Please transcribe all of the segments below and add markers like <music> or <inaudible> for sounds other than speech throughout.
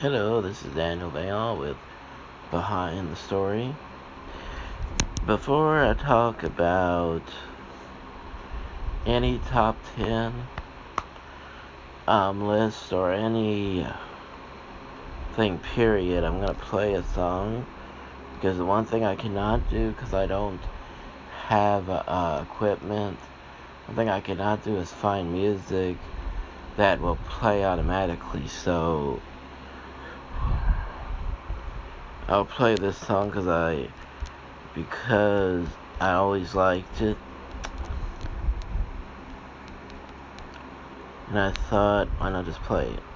Hello, this is Daniel Bayall with Behind the Story. Before I talk about any top 10 um, list or any thing, period, I'm going to play a song because the one thing I cannot do because I don't have uh, equipment, one thing I cannot do is find music that will play automatically. So I'll play this song because I because I always liked it. And I thought, why not just play it?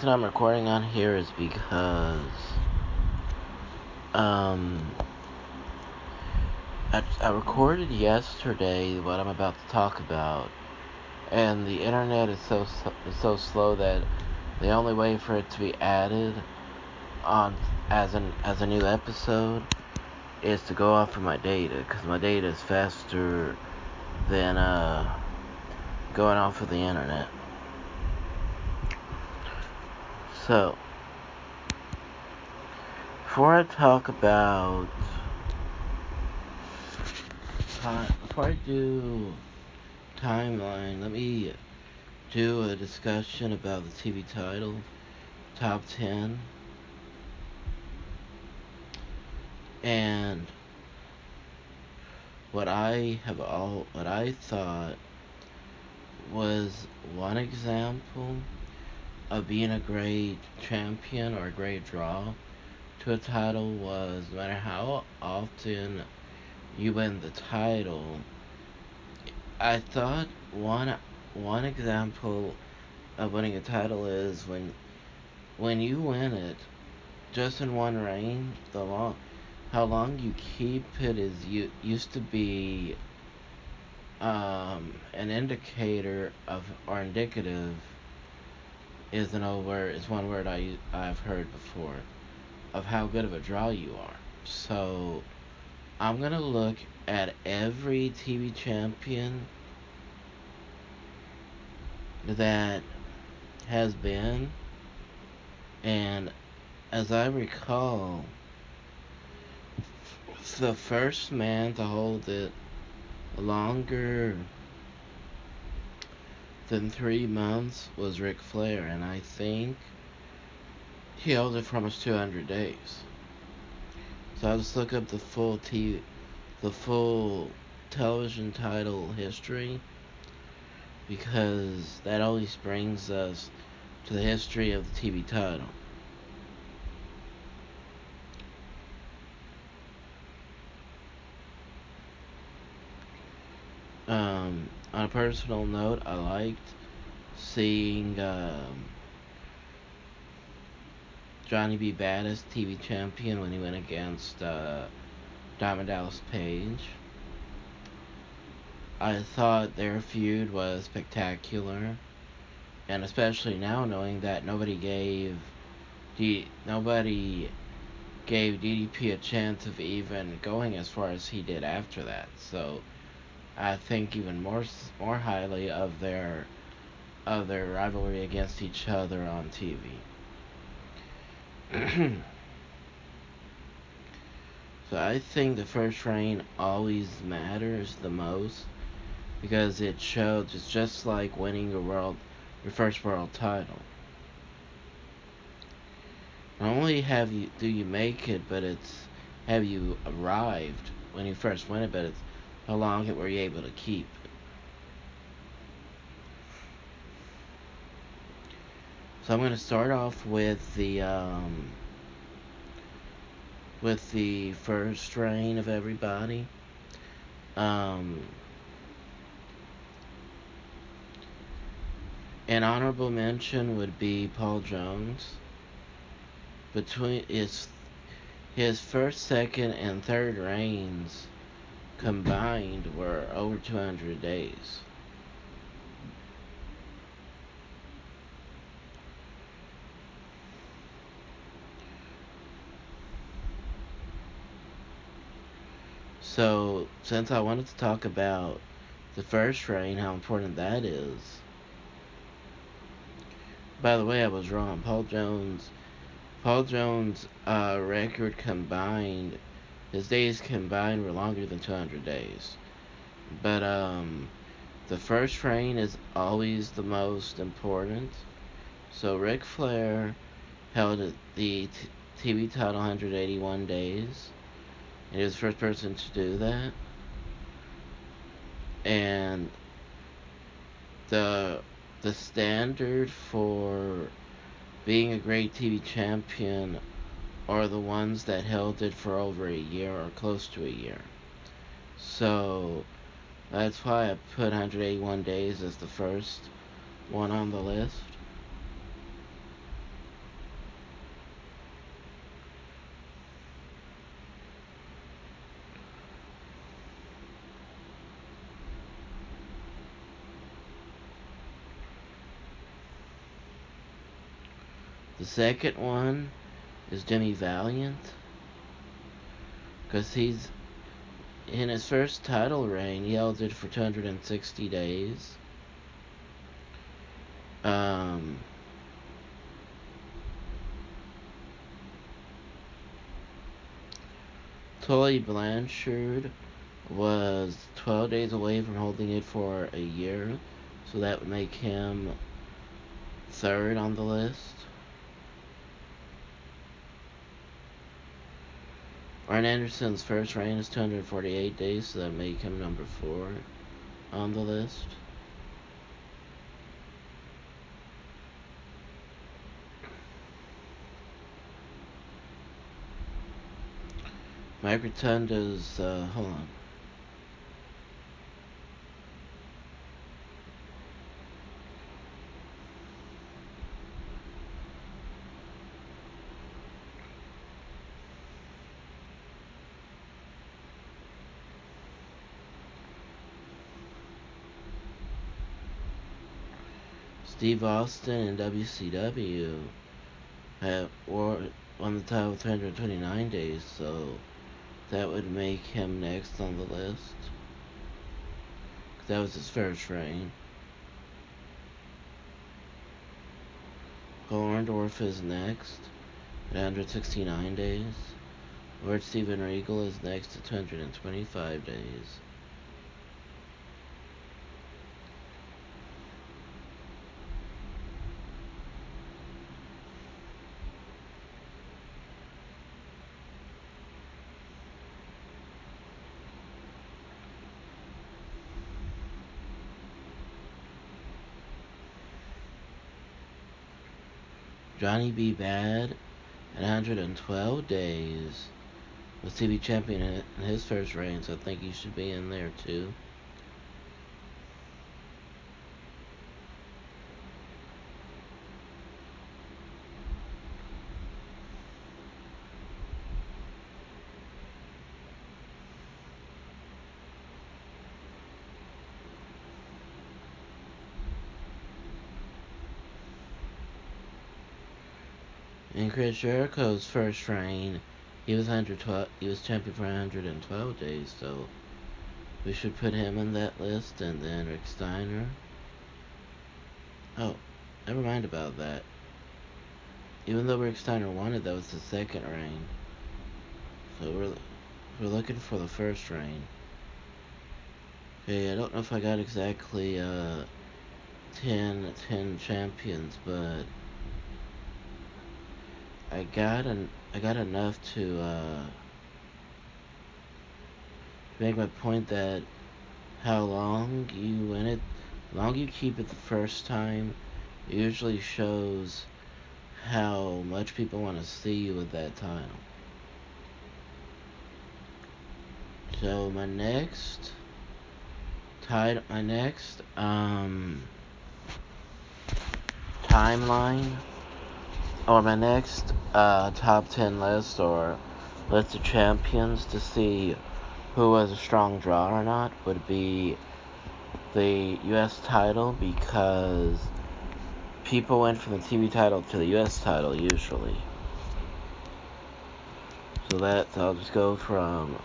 Reason I'm recording on here is because um I, I recorded yesterday what I'm about to talk about, and the internet is so is so slow that the only way for it to be added on as an as a new episode is to go off of my data because my data is faster than uh going off of the internet. So, before I talk about before I do timeline, let me do a discussion about the TV title, top 10, and what I have all, what I thought was one example of being a great champion or a great draw to a title was no matter how often you win the title. I thought one one example of winning a title is when when you win it just in one reign, the long how long you keep it is you used to be um, an indicator of or indicative is an old word is one word I I've heard before of how good of a draw you are. So I'm gonna look at every TV champion that has been, and as I recall, the first man to hold it longer than three months was Ric Flair, and I think he held it for almost 200 days. So I'll just look up the full TV, the full television title history, because that always brings us to the history of the TV title. Um, on a personal note, I liked seeing um, Johnny B. Badass TV champion when he went against uh, Diamond Dallas Page. I thought their feud was spectacular, and especially now knowing that nobody gave D- nobody gave DDP a chance of even going as far as he did after that. So I think even more more highly of their of their rivalry against each other on TV. <clears throat> so I think the first reign always matters the most because it shows it's just like winning your world your first world title. Not only have you do you make it, but it's have you arrived when you first win it, but it's how long were you able to keep. So I'm going to start off with the um, with the first reign of everybody. Um, an honorable mention would be Paul Jones. Between his his first, second, and third reigns combined were over 200 days. So, since I wanted to talk about the first reign, how important that is. By the way, I was wrong. Paul Jones, Paul Jones' uh, record combined, his days combined were longer than 200 days. But um, the first reign is always the most important. So Ric Flair held the t- TV title 181 days. And he was the first person to do that. And the the standard for being a great TV champion are the ones that held it for over a year or close to a year. So that's why I put 181 days as the first one on the list. The second one is Jimmy Valiant. Because he's in his first title reign, he held it for 260 days. Um, Tully Blanchard was 12 days away from holding it for a year, so that would make him third on the list. Arn Anderson's first reign is 248 days, so that make him number four on the list. Mike Rotunda's, uh, hold on. Steve Austin in WCW have won the title 329 days, so that would make him next on the list. That was his first reign. Orndorff is next at 169 days. Lord Steven Regal is next at 225 days. Johnny B. Badd at 112 days was TV champion in his first reign, so I think he should be in there too. Chris Jericho's first reign, he was 112. He was champion for 112 days, so we should put him in that list, and then Rick Steiner. Oh, never mind about that. Even though Rick Steiner won it, that was the second reign. So we're we're looking for the first reign. Okay, I don't know if I got exactly uh 10, 10 champions, but I got an I got enough to uh make my point that how long you win it, long you keep it the first time, usually shows how much people want to see you with that title. So my next title, my next um timeline, or my next uh, top ten list or list of champions to see who was a strong draw or not would be the U.S. title because people went from the TV title to the U.S. title usually. So that so I'll just go from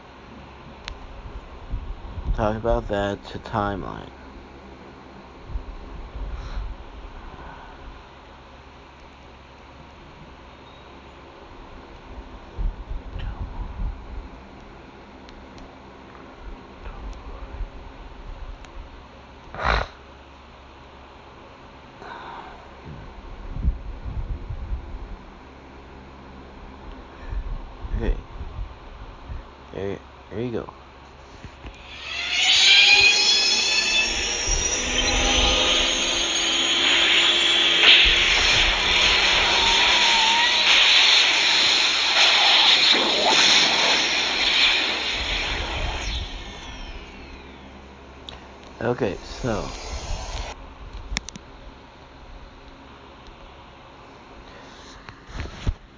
talk about that to timeline. Okay. There, there you go. Okay, so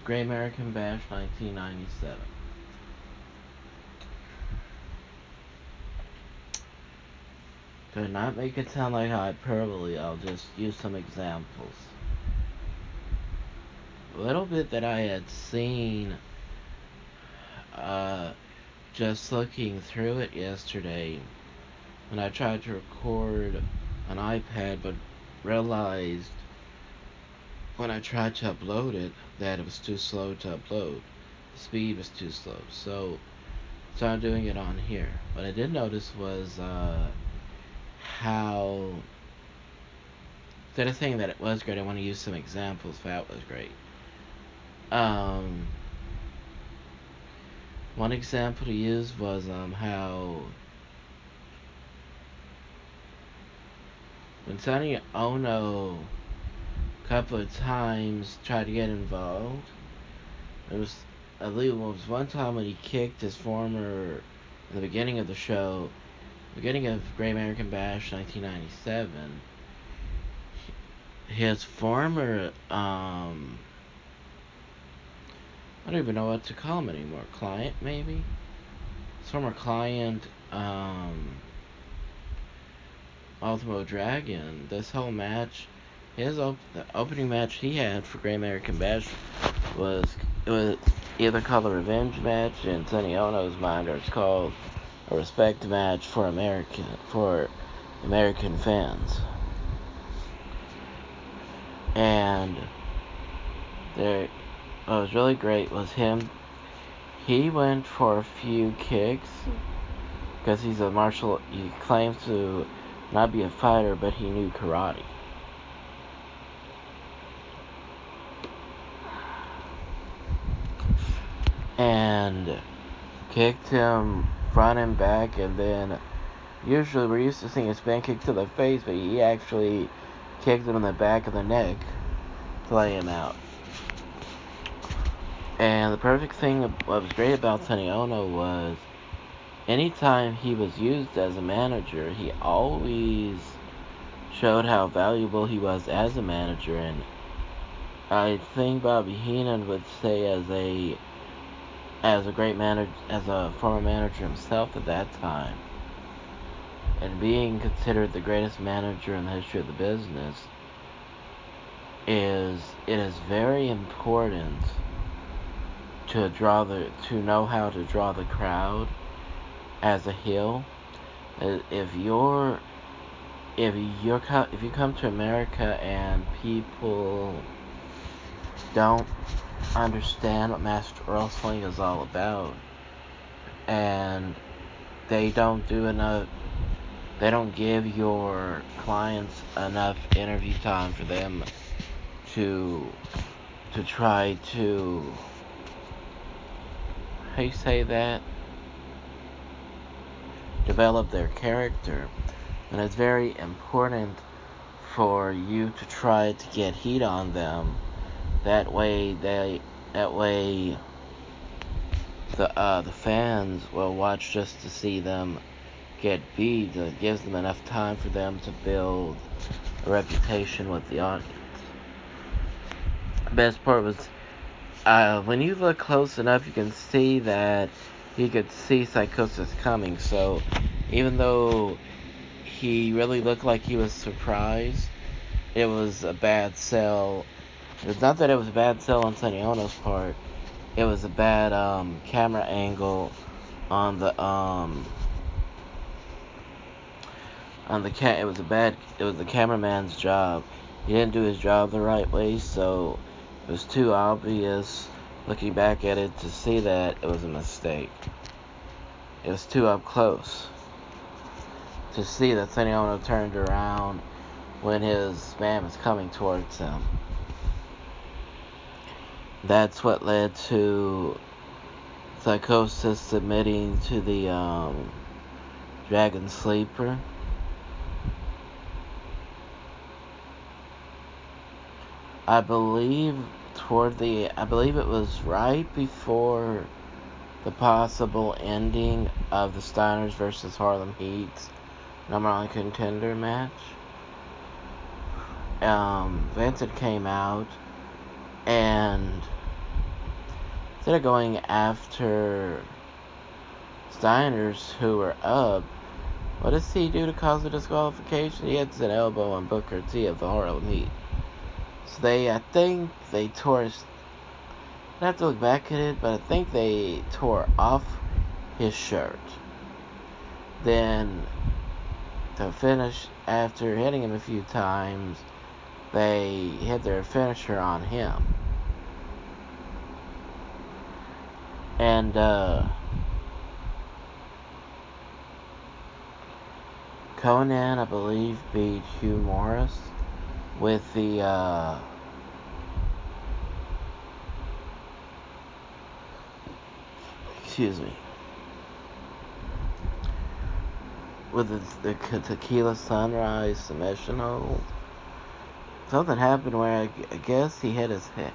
Great American Bash 1997. Not make it sound like hyperbole, I'll just use some examples. A little bit that I had seen, uh, just looking through it yesterday, when I tried to record an iPad, but realized when I tried to upload it that it was too slow to upload. The speed was too slow. So so I'm doing it on here. What I did notice was uh, how instead of saying that it was great, I want to use some examples for how it was great. Um, one example to use was um, how when Sonny Onoo a couple of times tried to get involved, it was I believe it was one time when he kicked his former in the beginning of the show, beginning of Great American Bash 1997. His former um I don't even know what to call him anymore. Client maybe? His former client, um Ultimo Dragon, this whole match his op- the opening match he had for Great American Bash was it was either called a revenge match in Sonny Onoo's mind, or it's called a respect match for American for American fans. And there, what was really great was him. He went for a few kicks because he's a martial. He claims to not be a fighter, but he knew karate. And kicked him front and back, and then usually we're used to seeing a spin kick to the face, but he actually kicked him in the back of the neck to lay him out. And the perfect thing, what was great about Sonny Onoo was anytime he was used as a manager, he always showed how valuable he was as a manager. And I think Bobby Heenan would say, as a as a great manager, as a former manager himself at that time, and being considered the greatest manager in the history of the business, is it is very important to draw the to know how to draw the crowd as a heel. Uh, if you're if you're if you come to America and people don't understand what Master Wrestling is all about, and they don't do enough, they don't give your clients enough interview time for them to to try to how you say that? Develop their character. And it's very important for you to try to get heat on them that way they that way the uh, the fans will watch just to see them get beat it gives them enough time for them to build a reputation with the audience the best part was uh, when you look close enough you can see that he could see Psychosis coming so even though he really looked like he was surprised. It was a bad sell. It's not that it was a bad sell on Sonny part. It was a bad um, camera angle on the um on the cat. It was a bad. It was the cameraman's job. He didn't do his job the right way, so it was too obvious looking back at it to see that it was a mistake. It was too up close to see that Sonny turned around when his man was coming towards him. That's what led to Psychosis submitting to the um, Dragon Sleeper. I believe toward the I believe it was right before the possible ending of the Steiners versus Harlem Heats number one contender match. Um, Vincent came out and instead of going after Steiners who were up, what does he do to cause a disqualification? He hits an elbow on Booker T of the Harlem Heat. So they, I think they tore. I have to look back at it, but I think they tore off his shirt. Then to finish after hitting him a few times. They hit their finisher on him. And, uh, Konnan, I believe, beat Hugh Morrus with the, uh, excuse me. with the, the tequila sunrise submission hold. Something happened where I, I guess he hit his head,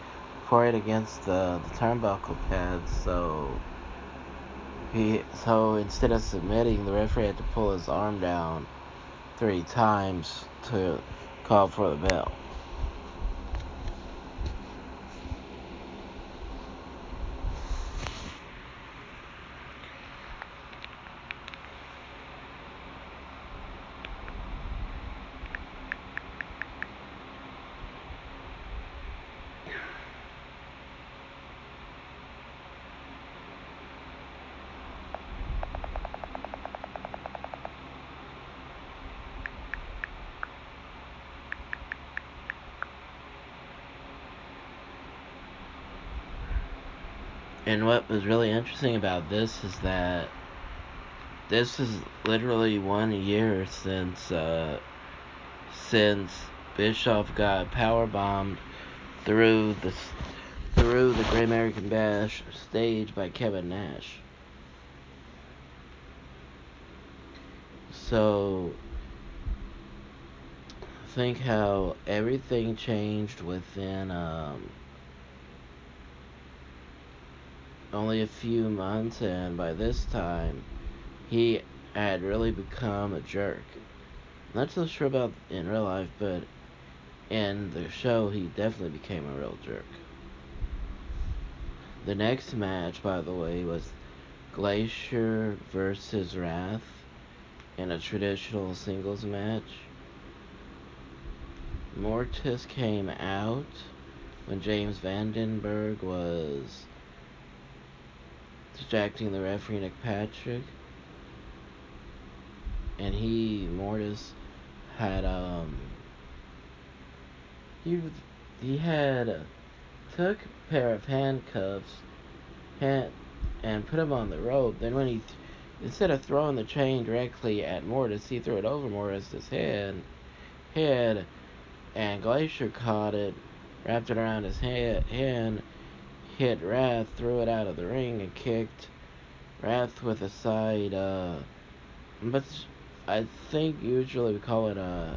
forehead against the, the turnbuckle pads, so he so instead of submitting, the referee had to pull his arm down three times to call for the bell. And what was really interesting about this is that this is literally one year since uh, since Bischoff got power bombed through the through the Great American Bash stage by Kevin Nash. So think how everything changed within um, only a few months, and by this time, he had really become a jerk. Not so sure about in real life, but in the show, he definitely became a real jerk. The next match, by the way, was Glacier versus Wrath in a traditional singles match. Mortis came out when James Vandenberg was distracting the referee Nick Patrick. And he, Mortis, had um he he had took a pair of handcuffs hand, and put him on the rope. Then when he instead of throwing the chain directly at Mortis, he threw it over Mortis's head head and Glacier caught it, wrapped it around his head, hand, hit Wrath, threw it out of the ring, and kicked Wrath with a side. Uh, but I think usually we call it a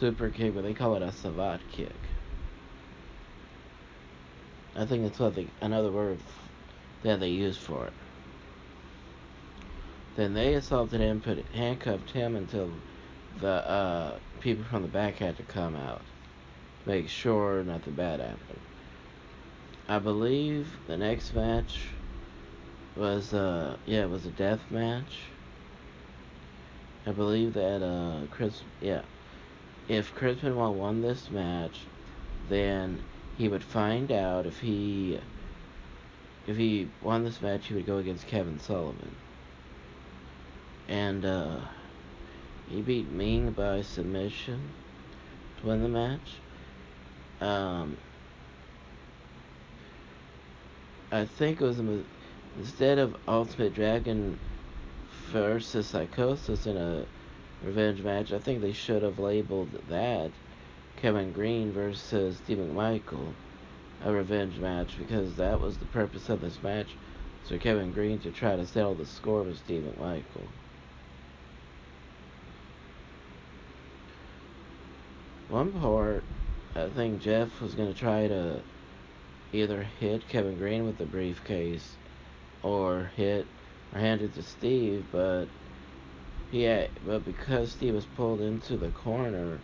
super kick, but they call it a savate kick. I think that's what they, another word that they use for it. Then they assaulted him, put handcuffed him until the uh, people from the back had to come out, make sure nothing bad happened. I believe the next match was uh yeah it was a death match. I believe that uh Chris yeah if Chris Benoit won this match, then he would find out if he if he won this match he would go against Kevin Sullivan. And uh he beat Meng by submission to win the match. Um, I think it was instead of Ultimo Dragon versus Psychosis in a revenge match, I think they should have labeled that Kevin Greene versus Steve McMichael a revenge match because that was the purpose of this match. So Kevin Greene to try to settle the score with Steve McMichael. one part, I think Jeff was going to try to either hit Kevin Greene with the briefcase or hit or hand it to Steve, but he but because Steve was pulled into the corner,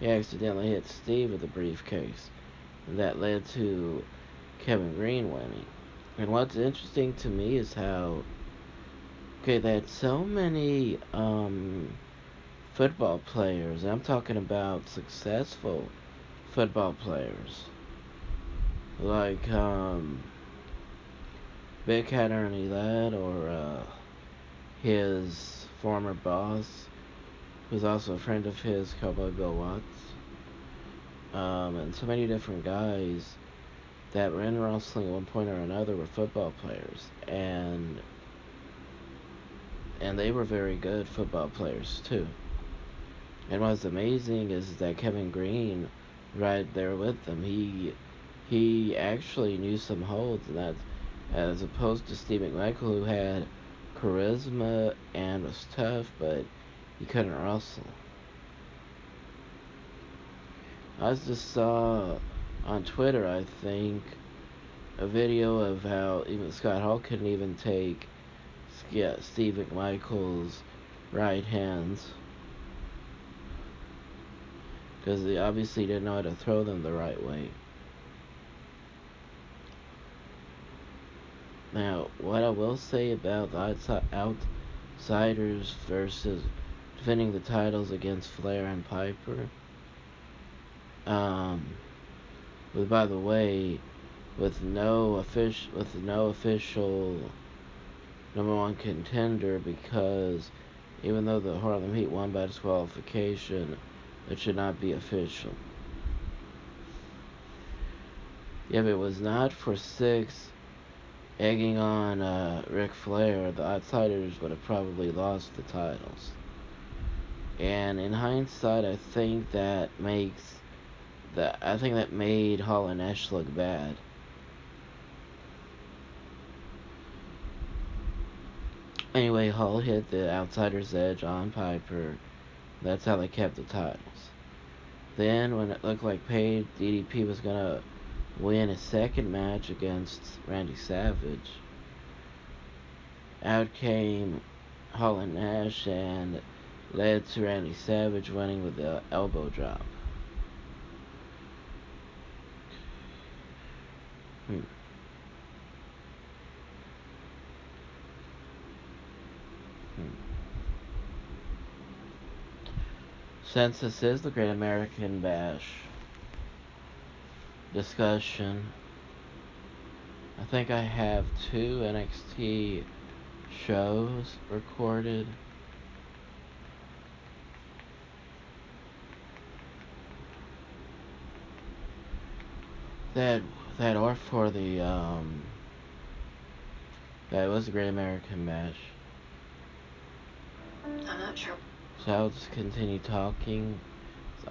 he accidentally hit Steve with the briefcase, and that led to Kevin Green winning. And what's interesting to me is how okay, they had so many um, football players. I'm talking about successful football players. Like um, Big Cat Ernie Ladd or uh, his former boss, who's also a friend of his, Cowboy Bill Watts. Um, and so many different guys that in wrestling at one point or another were football players. And and they were very good football players too. And what's amazing is that Kevin Greene, right there with them, he he actually knew some holds, and as opposed to Steve McMichael, who had charisma and was tough, but he couldn't wrestle. I just saw on Twitter, I think, a video of how even Scott Hall couldn't even take Steve McMichael's right hands because they obviously didn't know how to throw them the right way. Now, what I will say about the outsiders versus defending the titles against Flair and Piper. Um, but by the way, with no official with no official number one contender because even though the Harlem Heat won by disqualification, it should not be official. If it was not for Syxx egging on uh, Ric Flair, the Outsiders would have probably lost the titles. And in hindsight, I think that makes that I think that made Hall and Nash look bad. Anyway, Hall hit the Outsider's Edge on Piper. That's how they kept the titles. Then, when it looked like Page DDP was gonna win a second match against Randy Savage, out came Hall and Nash and led to Randy Savage winning with the elbow drop. Hmm. Since this is the Great American Bash discussion. I think I have two NXT shows recorded. That that are for the um that was a Great American match. I'm not sure. So I'll just continue talking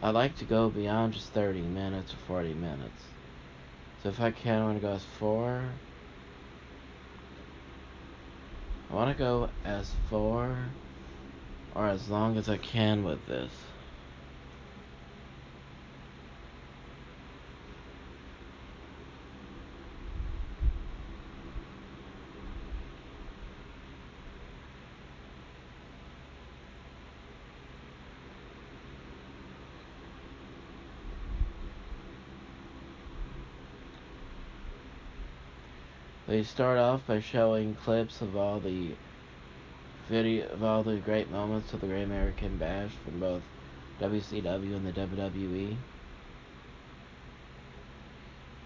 I like to go beyond just 30 minutes or 40 minutes. So if I can, I want to go as four. I want to go as four or as long as I can with this. They start off by showing clips of all the video of all the great moments of the Great American Bash from both WCW and the WWE.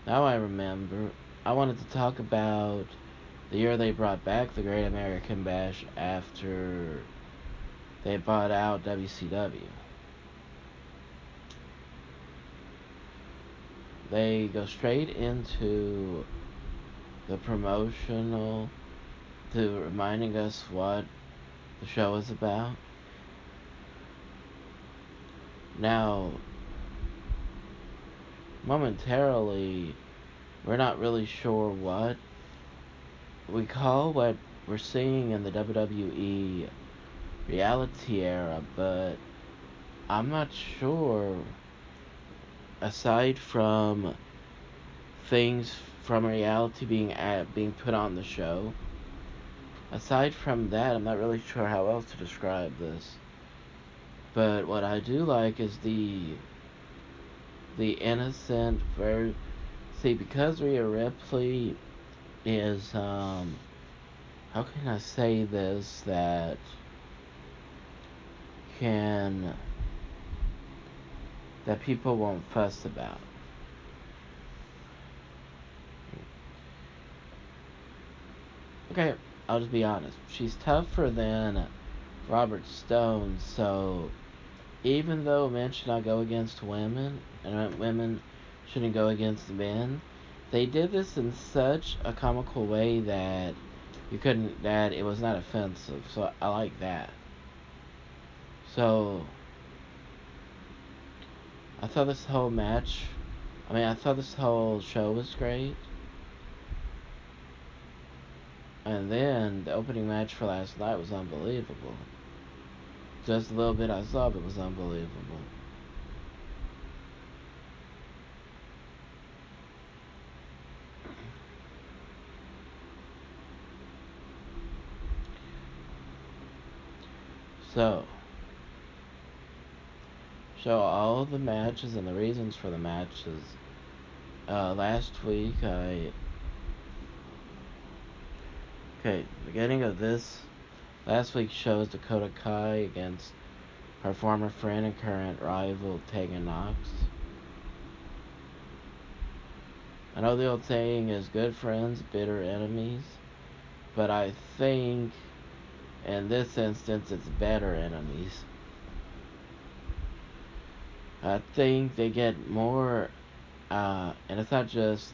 Now I remember, I wanted to talk about the year they brought back the Great American Bash after they bought out WCW. They go straight into the promotional to reminding us what the show is about. Now, momentarily, we're not really sure what we call what we're seeing in the WWE reality era, but I'm not sure, aside from things from reality being at, being put on the show. Aside from that, I'm not really sure how else to describe this. But what I do like is the the innocent very see because Rhea Ripley is um how can I say this that can that people won't fuss about. Okay, I'll just be honest. She's tougher than Robert Stone, so even though men should not go against women, and women shouldn't go against men, they did this in such a comical way that you couldn't, that it was not offensive. So I like that. So I thought this whole match, I mean, I thought this whole show was great. And then the opening match for last night was unbelievable. Just a little bit I saw, it was unbelievable. So, show all the matches and the reasons for the matches. Uh, last week I Okay, beginning of this last week's show is Dakota Kai against her former friend and current rival Tegan Nox. I know the old saying is good friends, bitter enemies, but I think in this instance it's better enemies. I think they get more, uh, and it's not just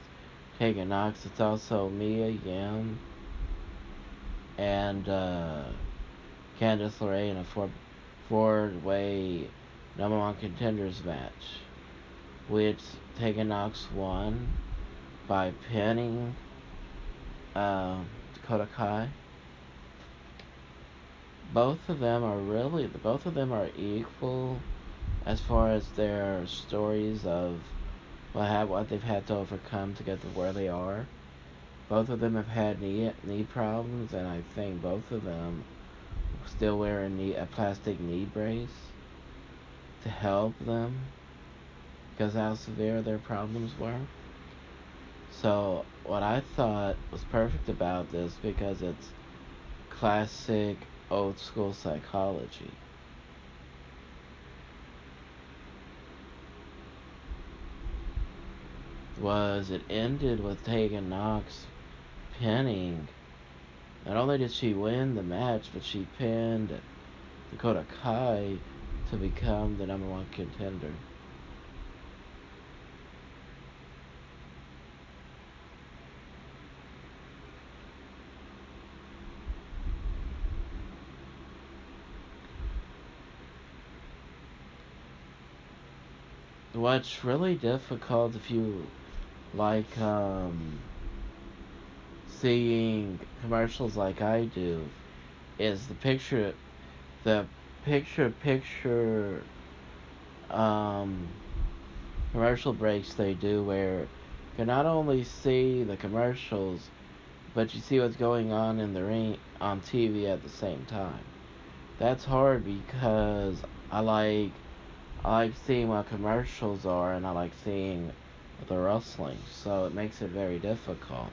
Tegan Nox, it's also Mia Yim and uh, Candice LeRae in a four four way number one contenders match, which Tegan Nox won by pinning uh, Dakota Kai. Both of them are really both of them are equal as far as their stories of what have what they've had to overcome to get to where they are. Both of them have had knee knee problems, and I think both of them still wear a knee a plastic knee brace to help them because how severe their problems were. So what I thought was perfect about this because it's classic old school psychology. Was it ended with Tegan Nox pinning. Not only did she win the match, but she pinned Dakota Kai to become the number one contender. What's really difficult if you like um, seeing commercials like I do is the picture the picture picture um, commercial breaks they do where you can not only see the commercials but you see what's going on in the ring on TV at the same time. That's hard because I like I like seeing what commercials are and I like seeing the wrestling, so it makes it very difficult.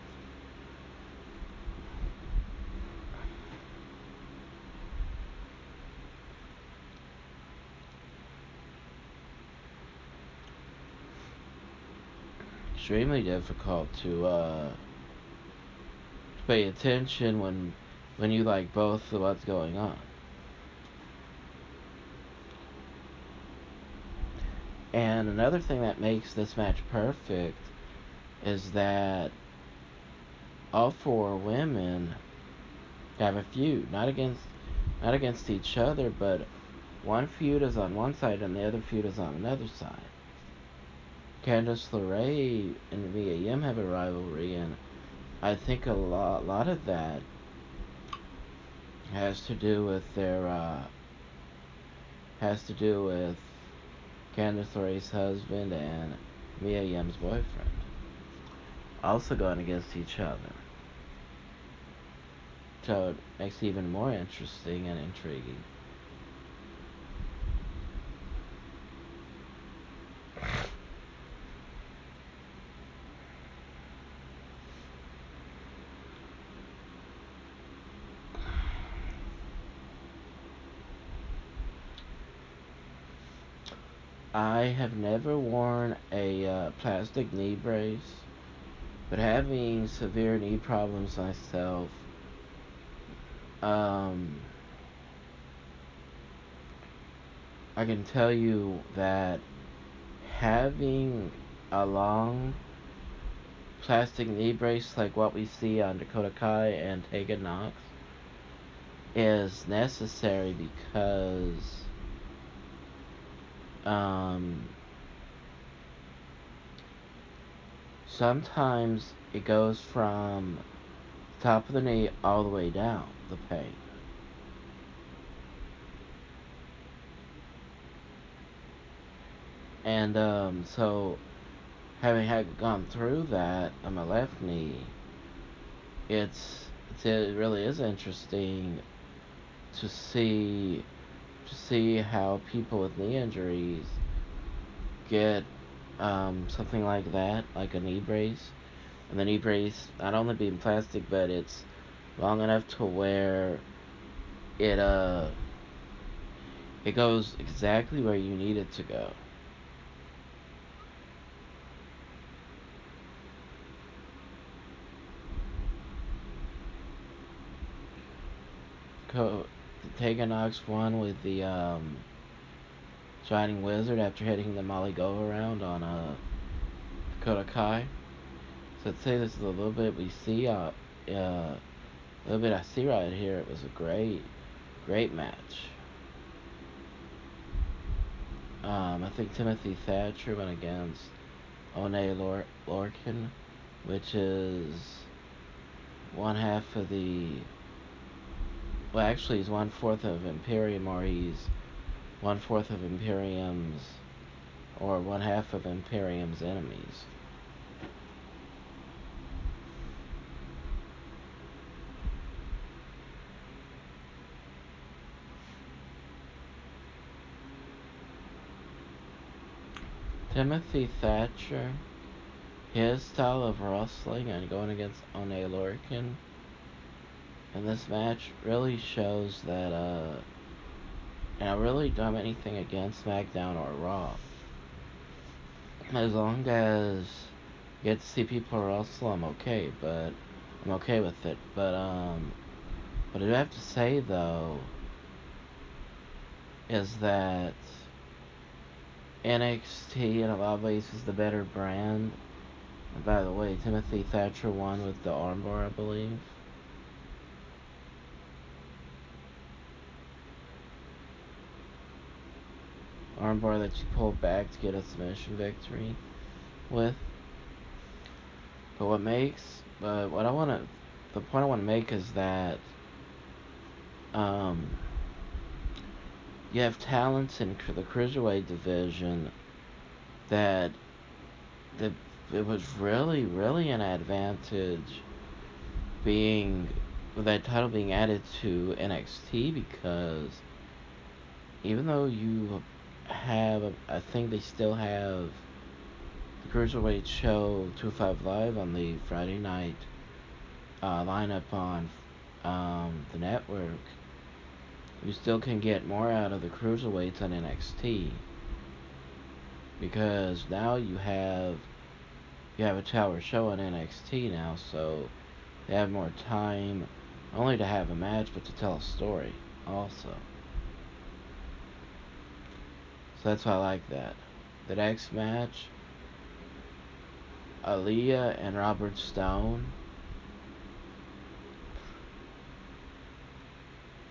Extremely difficult to uh, pay attention when when you like both of what's going on. And another thing that makes this match perfect is that all four women have a feud, not against not against each other, but one feud is on one side and the other feud is on another side. Candice LeRae and Mia Yim have a rivalry, and I think a lot, a lot of that has to do with their uh, has to do with Candice LeRae's husband and Mia Yim's boyfriend. Also going against each other. So it makes it even more interesting and intriguing. I have never worn a uh, plastic knee brace, but having severe knee problems myself, um, I can tell you that having a long plastic knee brace like what we see on Dakota Kai and Tegan Nox is necessary because um, sometimes it goes from top of the knee all the way down the pain. And um, so, having had gone through that on my left knee, it's, it's it really is interesting to see see how people with knee injuries get um, something like that, like a knee brace. And the knee brace not only being plastic, but it's long enough to where it uh it goes exactly where you need it to go. Co- Tegan Nox won with the um, Shining Wizard after hitting the Molly-Go-Round on uh, Dakota Kai. So I'd say this is a little bit we see, uh, uh, a little bit I see right here. It was a great, great match. Um, I think Timothy Thatcher went against Oney Lor- which is one half of the. Well, actually, he's one fourth of Imperium, or he's one fourth of Imperium's, or one half of Imperium's enemies. Timothy Thatcher, his style of wrestling and going against Oney In this match really shows that, uh, and I really don't have anything against SmackDown or Raw. As long as you get to see people wrestle, I'm okay, but I'm okay with it. But, um, what I do have to say though is that NXT in a lot of ways is the better brand. And by the way, Timothy Thatcher won with the armbar, I believe. Armbar that you pulled back to get a submission victory with. But what makes, but what I want to, the point I want to make is that, um, you have talents in the cruiserweight division that, that it was really, really an advantage being that title being added to NXT because even though you have, I think they still have the Cruiserweight Show 205 Live on the Friday night uh, lineup on um, the network. You still can get more out of the Cruiserweights on NXT because now you have you have a tower show on NXT now, so they have more time only to have a match but to tell a story also. So that's why I like that. The next match, Aliyah and Robert Stone.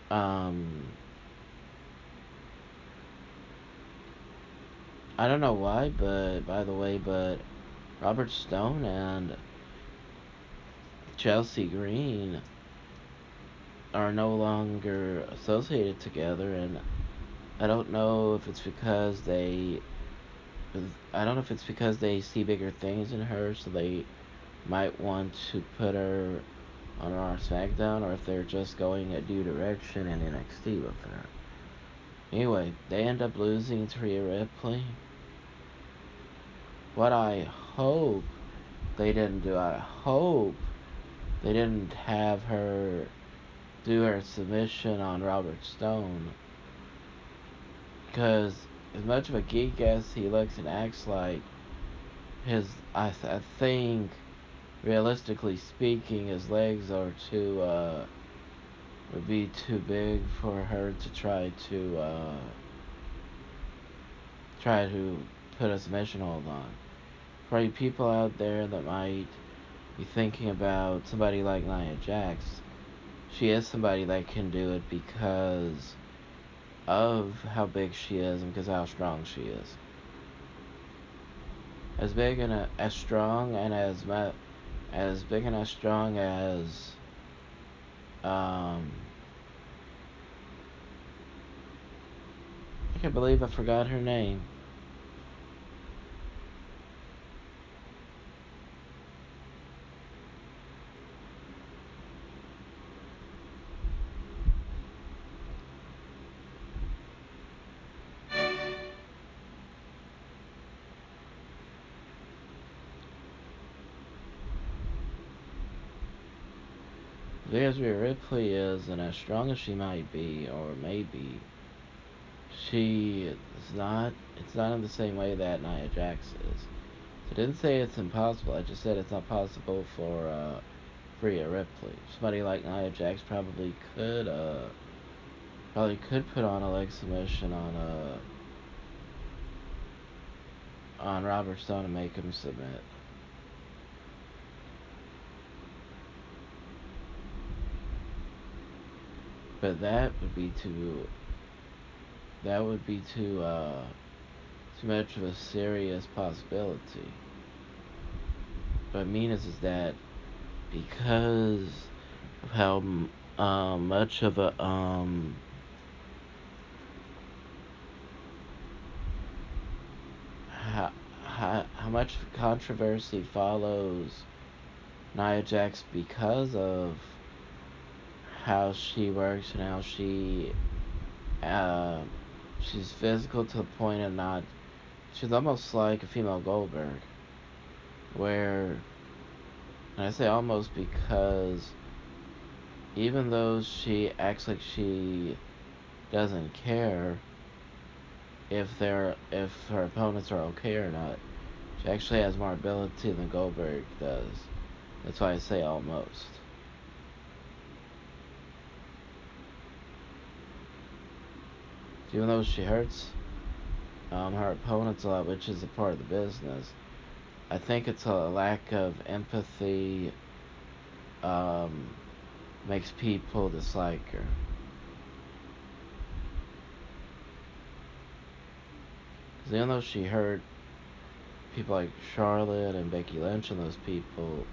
Um, I don't know why, but by the way, but Robert Stone and Chelsea Green are no longer associated together, and I don't know if it's because they. I don't know if it's because they see bigger things in her, so they might want to put her on our SmackDown, or if they're just going a new direction in NXT with her. Anyway, they end up losing to Rhea Ripley. What I hope they didn't do, I hope they didn't have her do her submission on Robert Stone because as much of a geek as he looks and acts like, his I, I think realistically speaking, his legs are too uh, would be too big for her to try to uh, try to put a submission hold on. For people out there that might be thinking about somebody like Nia Jax, she is somebody that can do it because of how big she is and because how strong she is. As big and as strong and as as big and as strong as um I can't believe I forgot her name. Ripley is, and as strong as she might be, or maybe, she is not. It's not in the same way that Nia Jax is. So I didn't say it's impossible. I just said it's not possible for uh, Rhea Ripley. Somebody like Nia Jax probably could. Uh, probably could put on a leg submission on. Uh, on Robert Stone and make him submit. But that would be too. That would be too. Uh, too much of a serious possibility. What I mean is, is that because of how um, much of a um, how, how, how much controversy follows Nia Jax because of how she works and how she uh, she's physical to the point of not she's almost like a female Goldberg where and I say almost because even though she acts like she doesn't care if they're if her opponents are okay or not, she actually has more ability than Goldberg does. That's why I say almost. Even though she hurts um, her opponents a lot, which is a part of the business, I think it's a lack of empathy um, makes people dislike her. Because even though she hurt people like Charlotte and Becky Lynch and those people,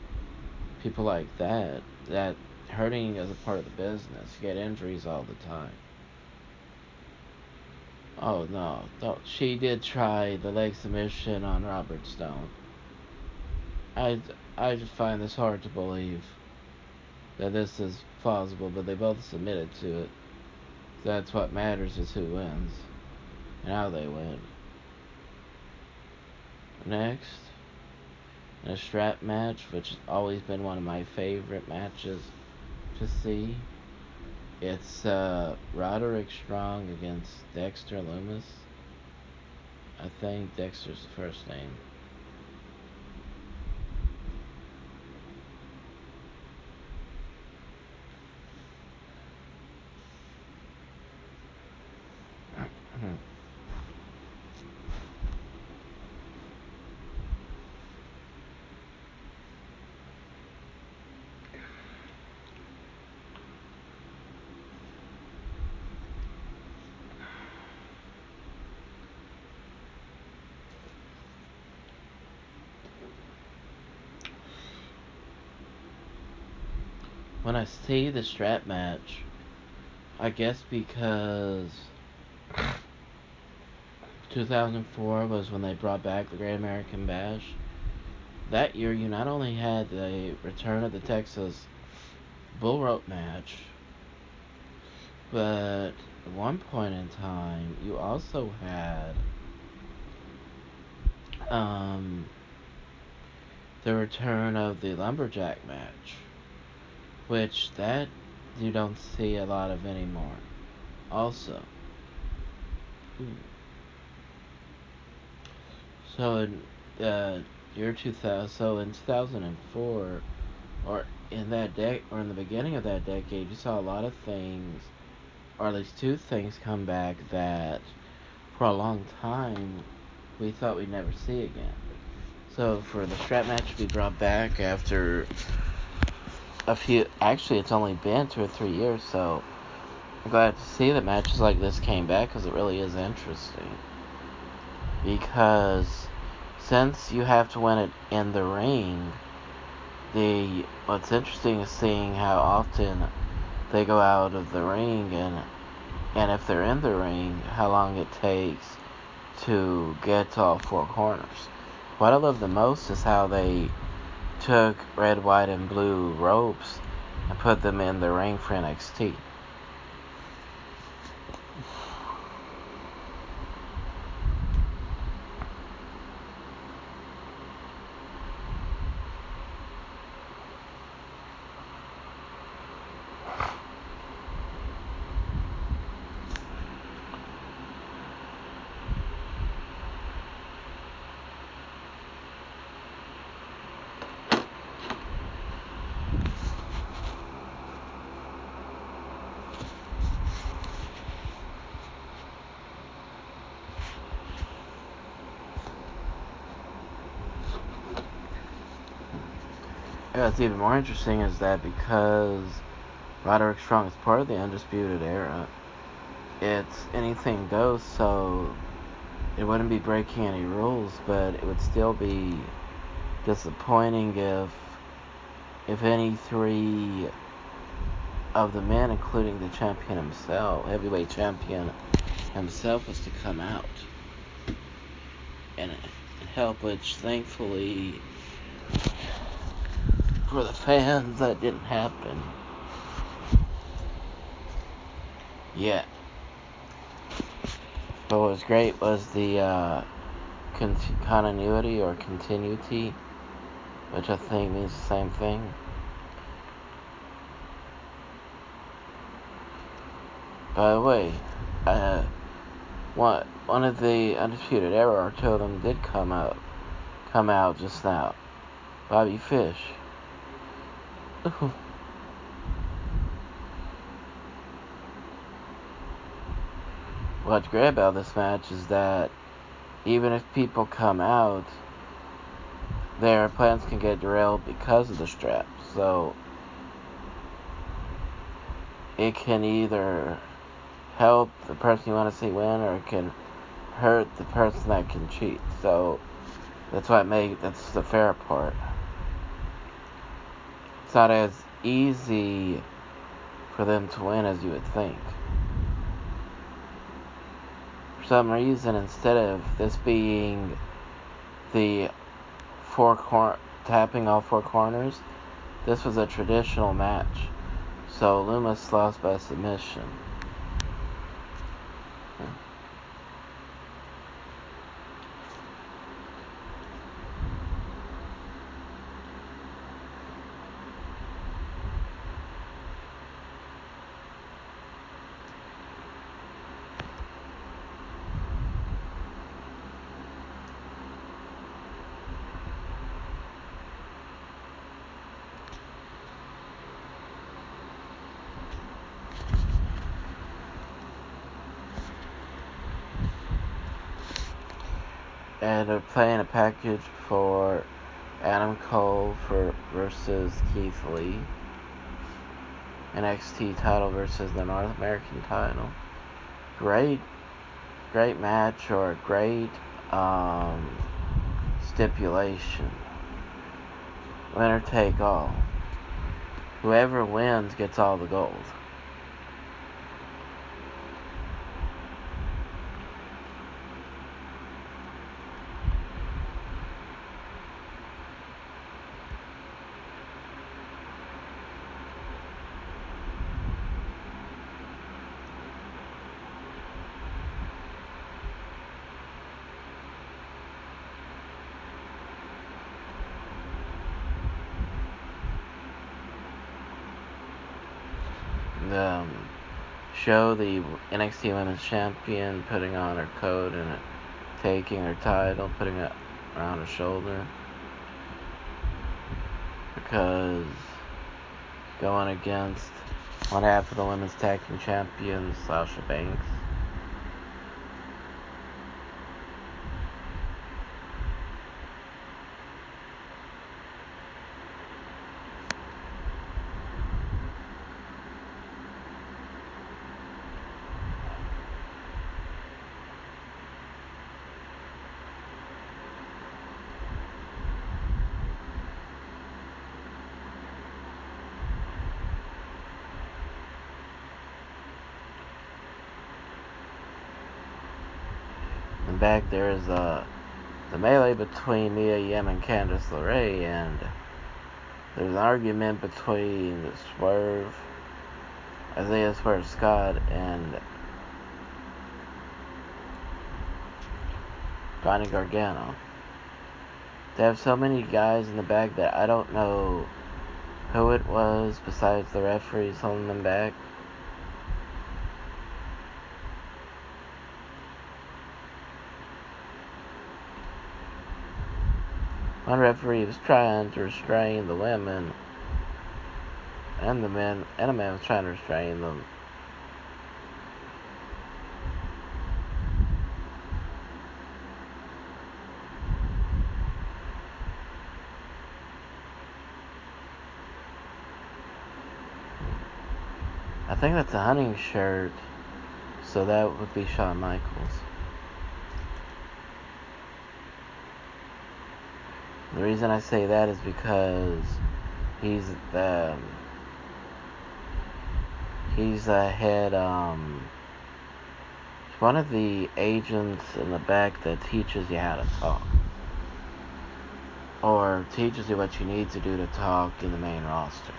people like that, that hurting is a part of the business. You get injuries all the time. Oh no. She did try the leg submission on Robert Stone. I, I just find this hard to believe that this is plausible, but they both submitted to it. That's what matters is who wins and how they win. Next, a strap match, which has always been one of my favorite matches to see. It's uh, Roderick Strong against Dexter Lumis. I think Dexter's the first name. When I see the strap match, I guess because 2004 was when they brought back the Great American Bash. That year, you not only had the return of the Texas Bull Rope match, but at one point in time, you also had um, the return of the Lumberjack match which that you don't see a lot of anymore. Also, so in uh, year 2000, so in 2004, or in that dec, or in the beginning of that decade, you saw a lot of things, or at least two things, come back that for a long time we thought we'd never see again. So for the strap match to be brought back after a few. Actually, it's only been two or three years, so I'm glad to see that matches like this came back because it really is interesting. Because since you have to win it in the ring, the what's interesting is seeing how often they go out of the ring and and if they're in the ring, how long it takes to get to all four corners. What I love the most is how they took red, white, and blue ropes and put them in the ring for NXT. What's even more interesting is that because Roderick Strong is part of the Undisputed Era, it's anything goes, so it wouldn't be breaking any rules, but it would still be disappointing if if any three of the men, including the champion himself, heavyweight champion himself, was to come out. And, and help, which thankfully for the fans, that didn't happen. Yet. But what was great was the uh, con- continuity or continuity, which I think means the same thing. By the way, uh, one one of the undisputed era or two of them did come out, come out just now. Bobby Fish. What's great about this match is that even if people come out, their plans can get derailed because of the strap. So it can either help the person you want to see win or it can hurt the person that can cheat. So that's why it make that's the fair part. It's not as easy for them to win as you would think. For some reason, instead of this being the four cor- tapping all four corners, this was a traditional match. So Lumis lost by submission. And they're playing a package for Adam Cole for versus Keith Lee. NXT title versus the North American title. Great, great match or great um, stipulation. Winner take all. Whoever wins gets all the gold. um, show the NXT Women's Champion putting on her coat and taking her title, putting it around her shoulder. Because going against one half of the women's tag team champions, Sasha Banks. Back there is uh, the melee between Mia Yim and Candice LeRae, and there's an argument between Swerve, Isaiah Swerve Scott, and Johnny Gargano. They have so many guys in the back that I don't know who it was besides the referees holding them back. One referee was trying to restrain the women, and the men, and a man was trying to restrain them. I think that's a hunting shirt, so that would be Shawn Michaels. The reason I say that is because he's the he's a head um one of the agents in the back that teaches you how to talk or teaches you what you need to do to talk in the main roster.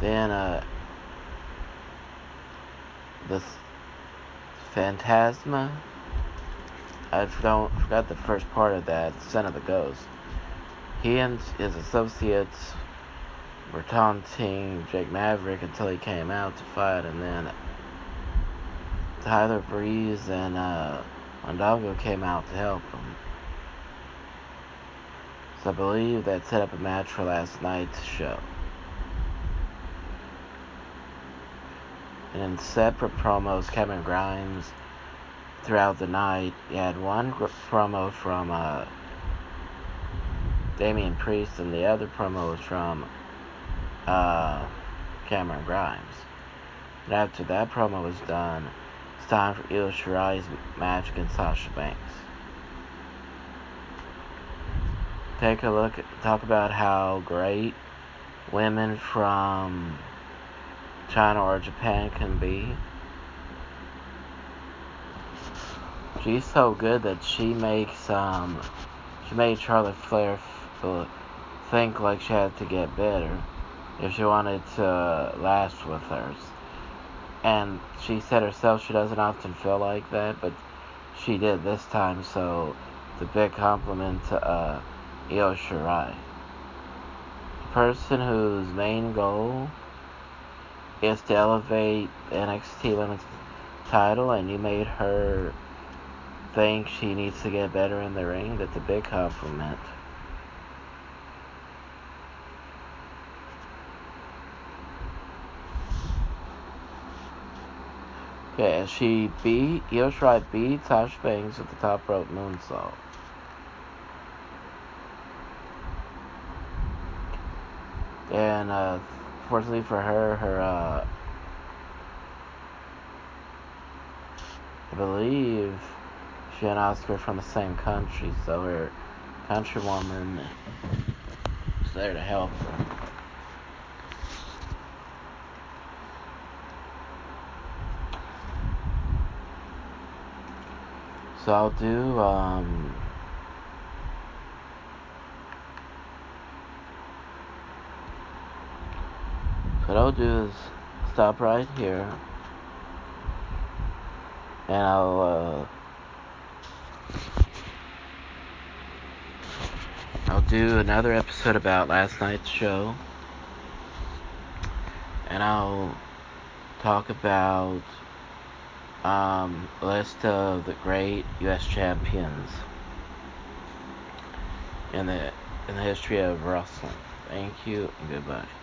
Then uh the Fantasma. I don't forgot the first part of that. Son of the Ghost. He and his associates were taunting Drake Maverick until he came out to fight, and then Tyler Breeze and uh, Mondago came out to help him. So I believe that set up a match for last night's show. And in separate promos, Kevin Grimes, throughout the night, he had one promo from uh, Damian Priest, and the other promo was from uh, Cameron Grimes. And after that promo was done, it's time for Io Shirai's match against Sasha Banks. Take a look, talk about how great women from China or Japan can be. She's so good that she makes um she made Charlotte Flair think like she had to get better if she wanted to last with her. And she said herself she doesn't often feel like that, but she did this time, so it's a big compliment to uh, Io Shirai. A person whose main goal is to elevate NXT Women's title, and you made her think she needs to get better in the ring, that's a big compliment. Okay, she beat Io Shirai beat Sasha Banks with the top rope moonsault. And uh, fortunately for her, her uh, I believe she and Asuka from the same country, so her countrywoman is there to help her. So I'll do um, what I'll do is stop right here and I'll uh, I'll do another episode about last night's show and I'll talk about um, list of the great U.S. champions in the in the history of wrestling. Thank you and goodbye.